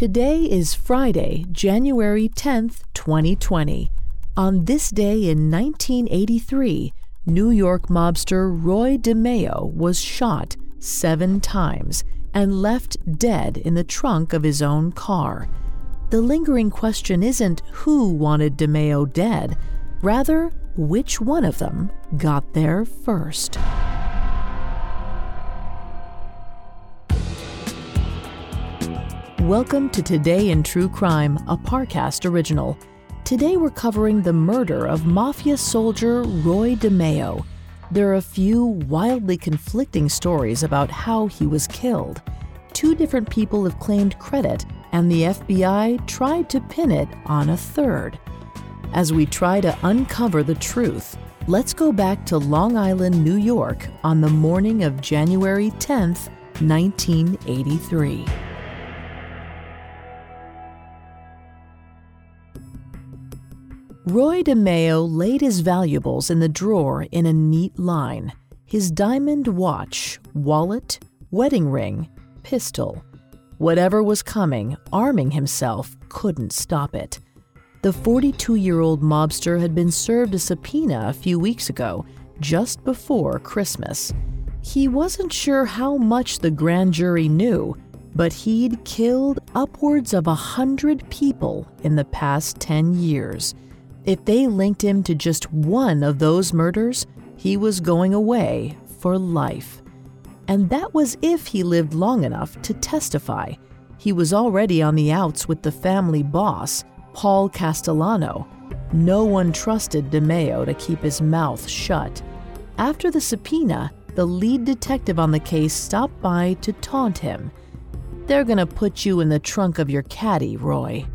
Today is Friday, January 10th, 2020. On this day in 1983, New York mobster Roy DeMeo was shot seven times and left dead in the trunk of his own car. The lingering question isn't who wanted DeMeo dead, rather, which one of them got there first. Welcome to Today in True Crime, a Parcast original. Today we're covering the murder of mafia soldier Roy DeMeo. There are a few wildly conflicting stories about how he was killed. Two different people have claimed credit, and the FBI tried to pin it on a third. As we try to uncover the truth, let's go back to Long Island, New York on the morning of January 10th, 1983. Roy DeMeo laid his valuables in the drawer in a neat line his diamond watch, wallet, wedding ring, pistol. Whatever was coming, arming himself couldn't stop it. The 42 year old mobster had been served a subpoena a few weeks ago, just before Christmas. He wasn't sure how much the grand jury knew, but he'd killed upwards of a hundred people in the past 10 years. If they linked him to just one of those murders, he was going away for life. And that was if he lived long enough to testify. He was already on the outs with the family boss, Paul Castellano. No one trusted DeMeo to keep his mouth shut. After the subpoena, the lead detective on the case stopped by to taunt him. They're gonna put you in the trunk of your caddy, Roy.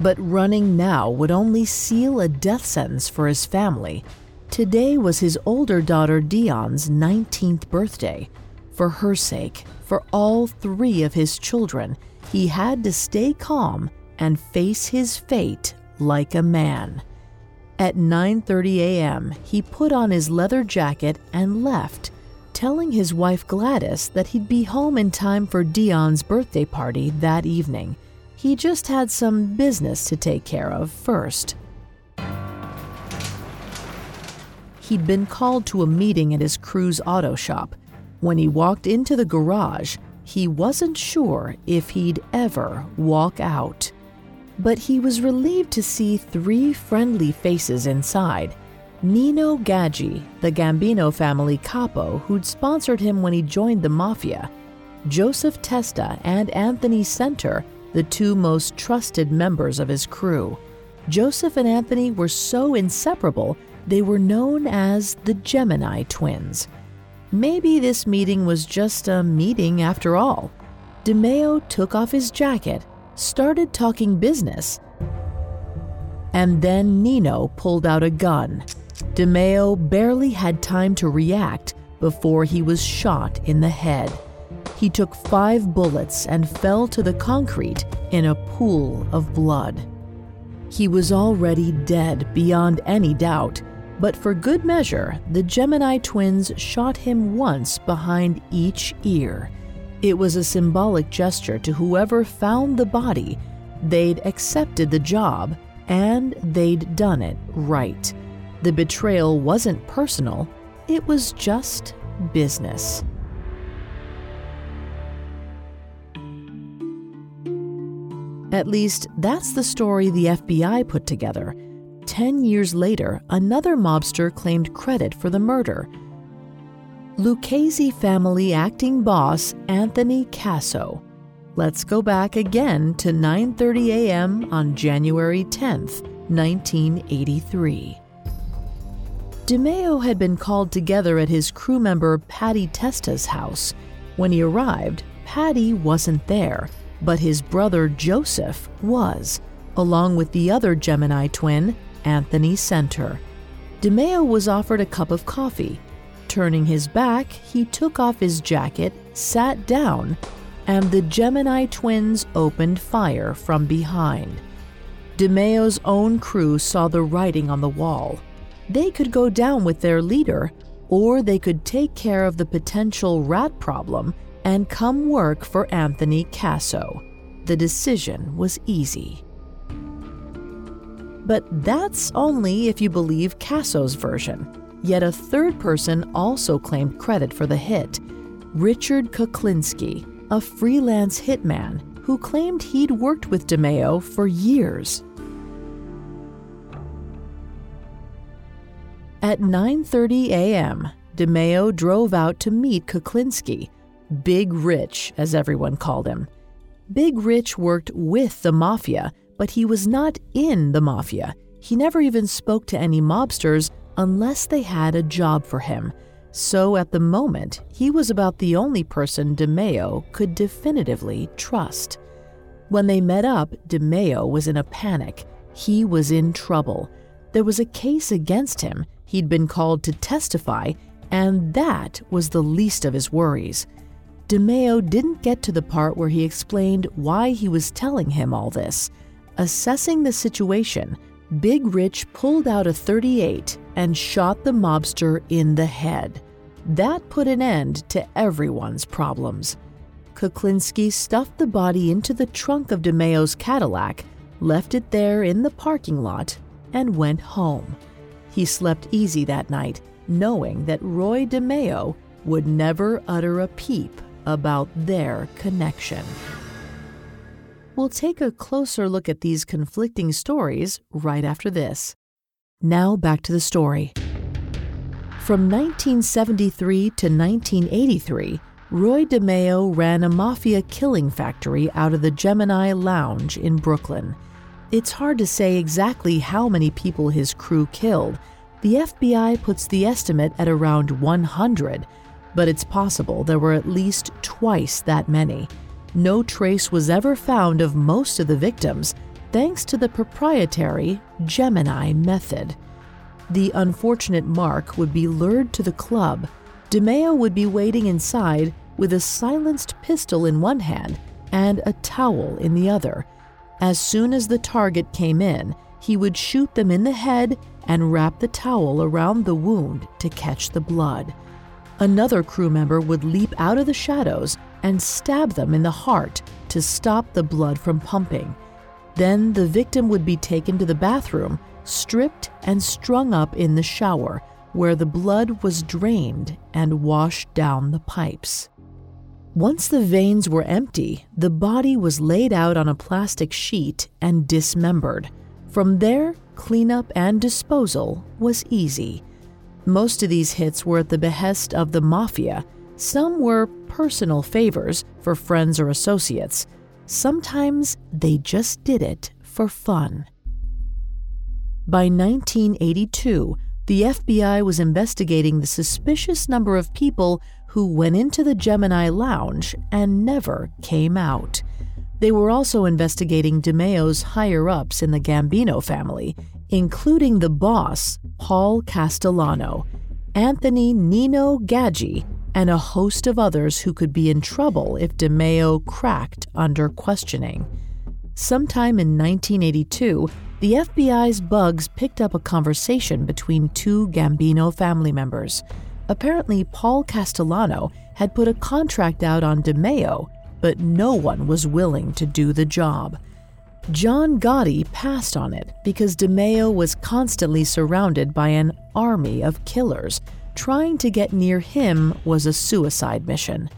But running now would only seal a death sentence for his family. Today was his older daughter Dion's 19th birthday. For her sake, for all three of his children, he had to stay calm and face his fate like a man. At 9:30 a.m., he put on his leather jacket and left, telling his wife Gladys that he'd be home in time for Dion's birthday party that evening. He just had some business to take care of first. He'd been called to a meeting at his crew's auto shop. When he walked into the garage, he wasn't sure if he'd ever walk out. But he was relieved to see three friendly faces inside. Nino Gaggi, the Gambino family capo who'd sponsored him when he joined the mafia, Joseph Testa and Anthony Senter, the two most trusted members of his crew. Joseph and Anthony were so inseparable, they were known as the Gemini twins. Maybe this meeting was just a meeting after all. DeMeo took off his jacket, started talking business, and then Nino pulled out a gun. DeMeo barely had time to react before he was shot in the head. He took five bullets and fell to the concrete in a pool of blood. He was already dead beyond any doubt, but for good measure, the Gemini twins shot him once behind each ear. It was a symbolic gesture to whoever found the body. They'd accepted the job and they'd done it right. The betrayal wasn't personal, it was just business. At least, that's the story the FBI put together. Ten years later, another mobster claimed credit for the murder. Lucchese family acting boss Anthony Casso. Let's go back again to 9:30 a.m. on January 10th, 1983. DeMeo had been called together at his crew member Patty Testa's house. When he arrived, Patty wasn't there but his brother Joseph was, along with the other Gemini twin, Anthony Senter. DeMeo was offered a cup of coffee. Turning his back, he took off his jacket, sat down, and the Gemini twins opened fire from behind. DeMeo's own crew saw the writing on the wall. They could go down with their leader, or they could take care of the potential rat problem and come work for Anthony Casso. The decision was easy. But that's only if you believe Casso's version. Yet a third person also claimed credit for the hit Richard Kuklinski, a freelance hitman who claimed he'd worked with DeMeo for years. At 9:30 a.m., DeMeo drove out to meet Kuklinski, Big Rich as everyone called him. Big Rich worked with the mafia, but he was not in the mafia. He never even spoke to any mobsters unless they had a job for him. So at the moment, he was about the only person DeMeo could definitively trust. When they met up, DeMeo was in a panic. He was in trouble. There was a case against him. He'd been called to testify, and that was the least of his worries. DeMeo didn't get to the part where he explained why he was telling him all this. Assessing the situation, Big Rich pulled out a 38 and shot the mobster in the head. That put an end to everyone's problems. Kuklinski stuffed the body into the trunk of DeMeo's Cadillac, left it there in the parking lot, and went home. He slept easy that night, knowing that Roy DeMeo would never utter a peep about their connection. We'll take a closer look at these conflicting stories right after this. Now back to the story. From 1973 to 1983, Roy DeMeo ran a mafia killing factory out of the Gemini Lounge in Brooklyn. It's hard to say exactly how many people his crew killed. The FBI puts the estimate at around 100, but it's possible there were at least twice that many. No trace was ever found of most of the victims, thanks to the proprietary Gemini method. The unfortunate Mark would be lured to the club. DeMeo would be waiting inside with a silenced pistol in one hand and a towel in the other. As soon as the target came in, he would shoot them in the head and wrap the towel around the wound to catch the blood. Another crew member would leap out of the shadows and stab them in the heart to stop the blood from pumping. Then the victim would be taken to the bathroom, stripped, and strung up in the shower, where the blood was drained and washed down the pipes. Once the veins were empty, the body was laid out on a plastic sheet and dismembered. From there, cleanup and disposal was easy. Most of these hits were at the behest of the mafia. Some were personal favors for friends or associates. Sometimes they just did it for fun. By 1982, the FBI was investigating the suspicious number of people who went into the Gemini Lounge and never came out. They were also investigating DeMeo's higher ups in the Gambino family, including the boss, Paul Castellano, Anthony Nino Gaggi, and a host of others who could be in trouble if DeMeo cracked under questioning. Sometime in 1982, the FBI's bugs picked up a conversation between two Gambino family members. Apparently, Paul Castellano had put a contract out on DeMeo, but no one was willing to do the job. John Gotti passed on it because DeMeo was constantly surrounded by an army of killers. Trying to get near him was a suicide mission.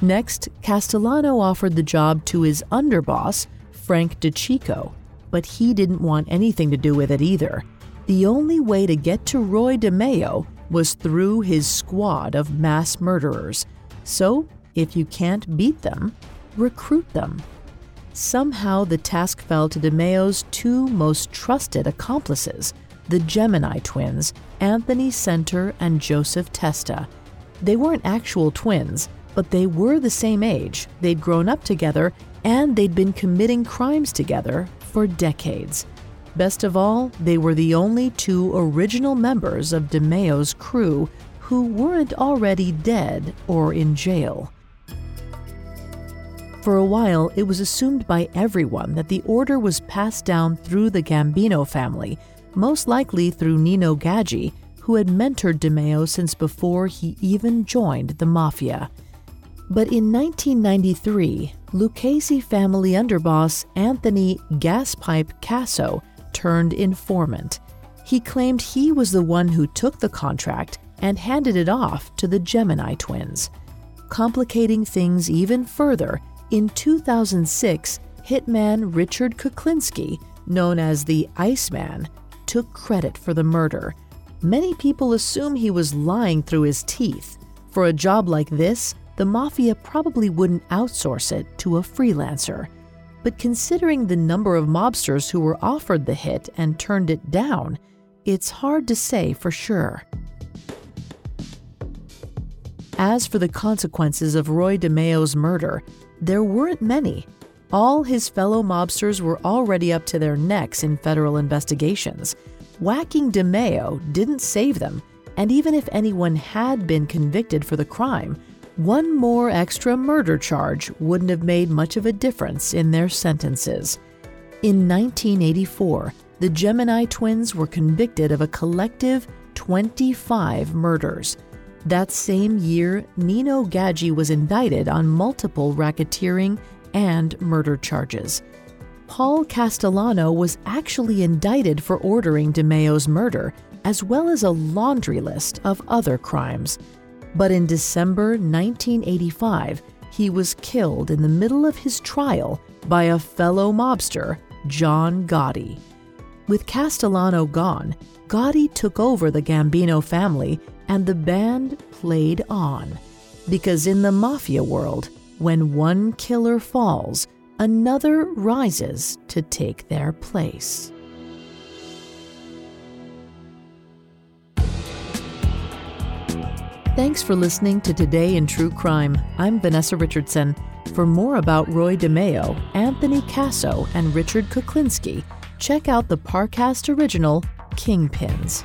Next, Castellano offered the job to his underboss, Frank DeCicco, but he didn't want anything to do with it either. The only way to get to Roy DeMeo was through his squad of mass murderers. So, if you can't beat them, recruit them. Somehow, the task fell to DeMeo's two most trusted accomplices, the Gemini twins, Anthony Senter and Joseph Testa. They weren't actual twins, but they were the same age, they'd grown up together, and they'd been committing crimes together for decades. Best of all, they were the only two original members of DeMeo's crew who weren't already dead or in jail. For a while, it was assumed by everyone that the order was passed down through the Gambino family, most likely through Nino Gaggi, who had mentored DeMeo since before he even joined the mafia. But in 1993, Lucchese family underboss Anthony Gaspipe Casso turned informant. He claimed he was the one who took the contract and handed it off to the Gemini twins. Complicating things even further, in 2006, hitman Richard Kuklinski, known as the Iceman, took credit for the murder. Many people assume he was lying through his teeth. For a job like this, the mafia probably wouldn't outsource it to a freelancer. But considering the number of mobsters who were offered the hit and turned it down, it's hard to say for sure. As for the consequences of Roy DeMeo's murder, there weren't many. All his fellow mobsters were already up to their necks in federal investigations. Whacking DeMeo didn't save them, and even if anyone had been convicted for the crime, one more extra murder charge wouldn't have made much of a difference in their sentences. In 1984, the Gemini twins were convicted of a collective 25 murders. That same year, Nino Gaggi was indicted on multiple racketeering and murder charges. Paul Castellano was actually indicted for ordering DeMeo's murder, as well as a laundry list of other crimes. But in December 1985, he was killed in the middle of his trial by a fellow mobster, John Gotti. With Castellano gone, Gotti took over the Gambino family and the band played on. Because in the mafia world, when one killer falls, another rises to take their place. Thanks for listening to Today in True Crime. I'm Vanessa Richardson. For more about Roy DeMeo, Anthony Casso, and Richard Kuklinski, check out the Parcast original Kingpins.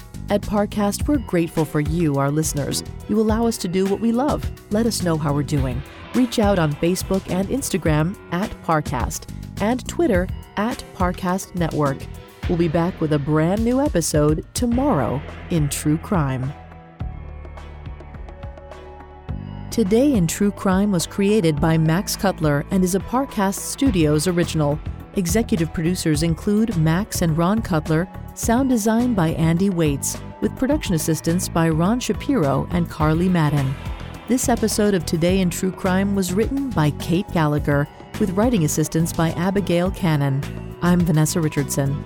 At Parcast, we're grateful for you, our listeners. You allow us to do what we love. Let us know how we're doing. Reach out on Facebook and Instagram at Parcast and Twitter at Parcast Network. We'll be back with a brand new episode tomorrow in True Crime. Today in True Crime was created by Max Cutler and is a Parcast Studios original. Executive producers include Max and Ron Cutler, sound design by Andy Waits, with production assistance by Ron Shapiro and Carly Madden. This episode of Today in True Crime was written by Kate Gallagher, with writing assistance by Abigail Cannon. I'm Vanessa Richardson.